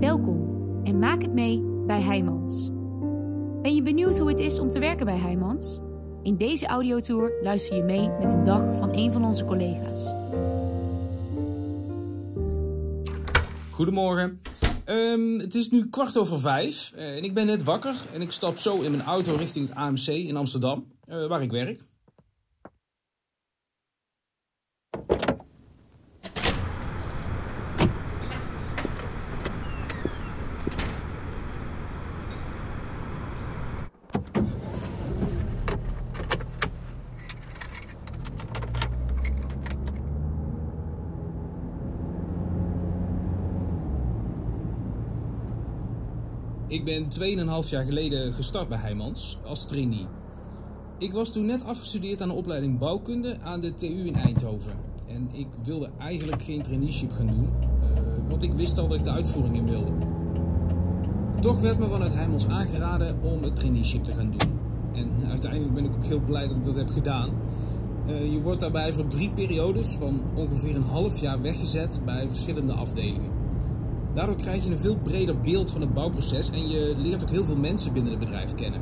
Welkom en maak het mee bij Heijmans. Ben je benieuwd hoe het is om te werken bij Heijmans? In deze audiotour luister je mee met een dag van een van onze collega's. Goedemorgen. Ehm, het is nu kwart over vijf eh, en ik ben net wakker en ik stap zo in mijn auto richting het AMC in Amsterdam, eh, waar ik werk. Ik ben 2,5 jaar geleden gestart bij Heijmans als trainee. Ik was toen net afgestudeerd aan de opleiding bouwkunde aan de TU in Eindhoven. En ik wilde eigenlijk geen traineeship gaan doen, uh, want ik wist al dat ik de uitvoering in wilde. Toch werd me vanuit Heijmans aangeraden om het traineeship te gaan doen. En uiteindelijk ben ik ook heel blij dat ik dat heb gedaan. Uh, je wordt daarbij voor drie periodes van ongeveer een half jaar weggezet bij verschillende afdelingen. Daardoor krijg je een veel breder beeld van het bouwproces en je leert ook heel veel mensen binnen het bedrijf kennen.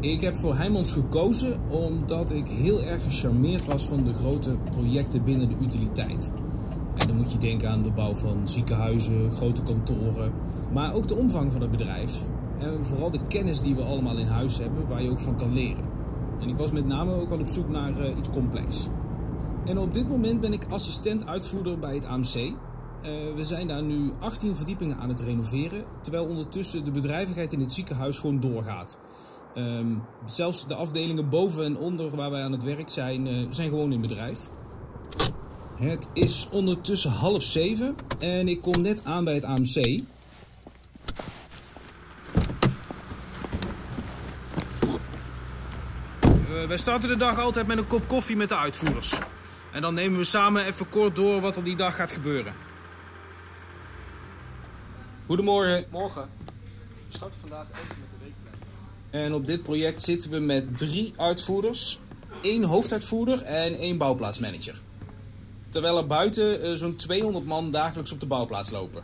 Ik heb voor Heijmans gekozen omdat ik heel erg gecharmeerd was van de grote projecten binnen de utiliteit. En dan moet je denken aan de bouw van ziekenhuizen, grote kantoren, maar ook de omvang van het bedrijf. En vooral de kennis die we allemaal in huis hebben, waar je ook van kan leren. En ik was met name ook al op zoek naar uh, iets complex. En op dit moment ben ik assistent uitvoerder bij het AMC, uh, we zijn daar nu 18 verdiepingen aan het renoveren, terwijl ondertussen de bedrijvigheid in het ziekenhuis gewoon doorgaat. Um, zelfs de afdelingen boven en onder waar wij aan het werk zijn, uh, zijn gewoon in bedrijf. Het is ondertussen half zeven en ik kom net aan bij het AMC. Uh, wij starten de dag altijd met een kop koffie met de uitvoerders. En dan nemen we samen even kort door wat er die dag gaat gebeuren. Goedemorgen. Morgen. We starten vandaag even met de weekplanning. En op dit project zitten we met drie uitvoerders, één hoofduitvoerder en één bouwplaatsmanager. Terwijl er buiten uh, zo'n 200 man dagelijks op de bouwplaats lopen.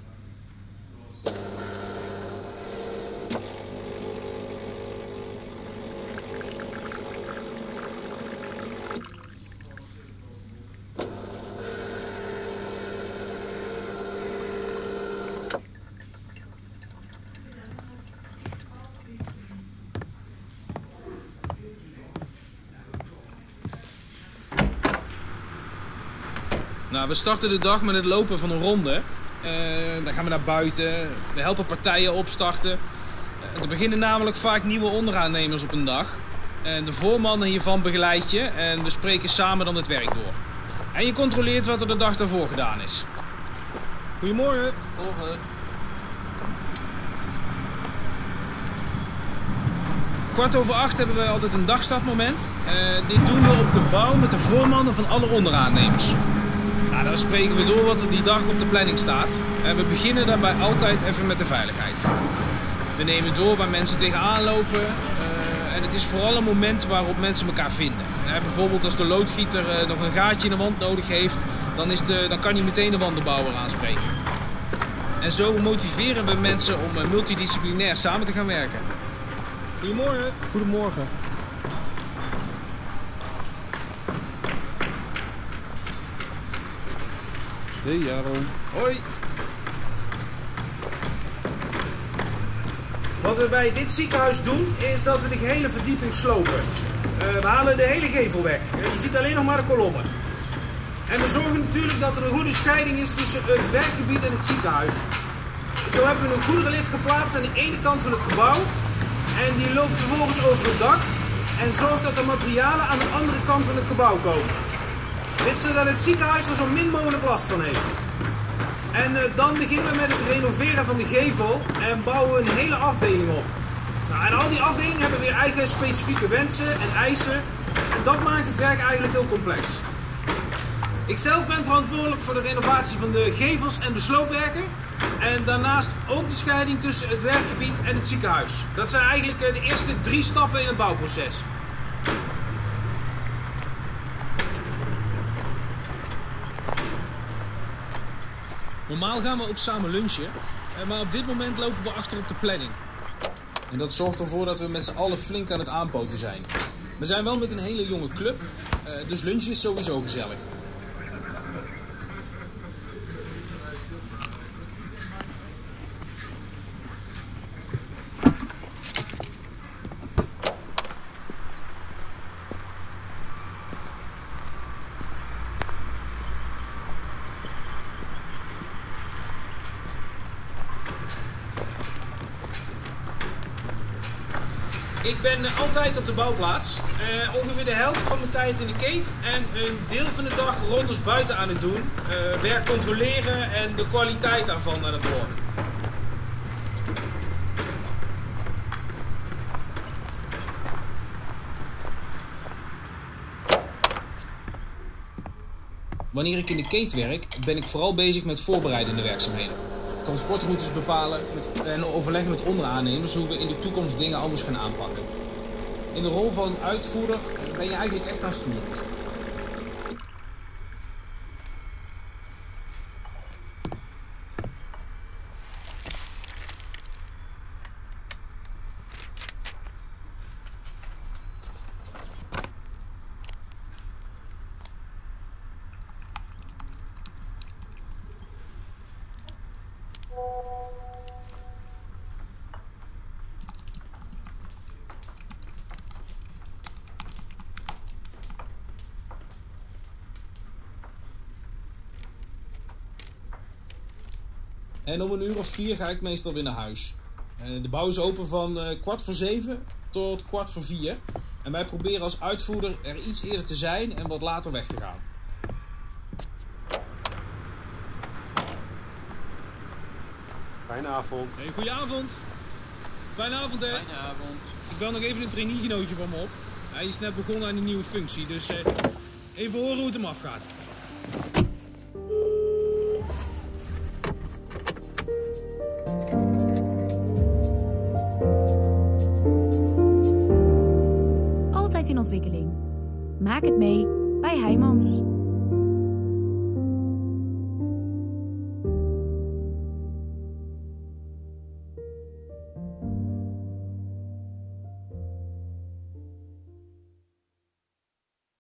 Nou, we starten de dag met het lopen van een ronde. Uh, dan gaan we naar buiten. We helpen partijen opstarten. Uh, er beginnen namelijk vaak nieuwe onderaannemers op een dag. En de voorman hiervan begeleid je en we spreken samen dan het werk door. En je controleert wat er de dag daarvoor gedaan is. Goedemorgen. Morgen. Kwart over acht hebben we altijd een dagstartmoment. Dit doen we op de bouw met de voormannen van alle onderaannemers. Nou, dan spreken we door wat er die dag op de planning staat. En we beginnen daarbij altijd even met de veiligheid. We nemen door waar mensen tegenaan lopen. Uh, en het is vooral een moment waarop mensen elkaar vinden. Uh, bijvoorbeeld als de loodgieter uh, nog een gaatje in de wand nodig heeft, dan, is de, dan kan hij meteen de wandenbouwer aanspreken. En zo motiveren we mensen om multidisciplinair samen te gaan werken. Goedemorgen. Goedemorgen. Hey Jaron. Hoi. Wat we bij dit ziekenhuis doen, is dat we de hele verdieping slopen. Uh, we halen de hele gevel weg. Je ziet alleen nog maar de kolommen. En we zorgen natuurlijk dat er een goede scheiding is tussen het werkgebied en het ziekenhuis. Zo hebben we een goederenlift geplaatst aan de ene kant van het gebouw. En die loopt vervolgens over het dak. En zorgt dat de materialen aan de andere kant van het gebouw komen. Dit zodat het ziekenhuis er zo min mogelijk last van heeft. En uh, dan beginnen we met het renoveren van de gevel en bouwen we een hele afdeling op. Nou, en al die afdelingen hebben weer eigen specifieke wensen en eisen. En dat maakt het werk eigenlijk heel complex. Ik zelf ben verantwoordelijk voor de renovatie van de gevels en de sloopwerken. En daarnaast ook de scheiding tussen het werkgebied en het ziekenhuis. Dat zijn eigenlijk de eerste drie stappen in het bouwproces. Normaal gaan we ook samen lunchen. Eh, maar op dit moment lopen we achter op de planning. En dat zorgt ervoor dat we met z'n allen flink aan het aanpoten zijn. We zijn wel met een hele jonge club, eh, dus lunch is sowieso gezellig. Ik ben eh, altijd op de bouwplaats. Eh, ongeveer de helft van mijn tijd in de keet en een deel van de dag rondes buiten aan het doen. Eh, werk controleren en de kwaliteit daarvan aan het horen. Wanneer ik in de keet werk, ben ik vooral bezig met voorbereidende werkzaamheden. Transportroutes bepalen met, en overleggen met onderaannemers hoe we in de toekomst dingen anders gaan aanpakken. In de rol van uitvoerder ben je eigenlijk echt aansturend. En om een uur of vier ga ik meestal weer naar huis. Eh, De bouw is open van eh, kwart voor zeven tot kwart voor vier. En wij proberen als uitvoerder er iets eerder te zijn en wat later weg te gaan. Fijne avond. Hey, goedenavond. Fijne avond hè. Fijne avond. Ik bel nog even een trainee-genootje van me op. Hij is net begonnen aan een nieuwe functie, dus eh, even horen hoe het hem afgaat. In ontwikkeling. Maak het mee bij Heijmans.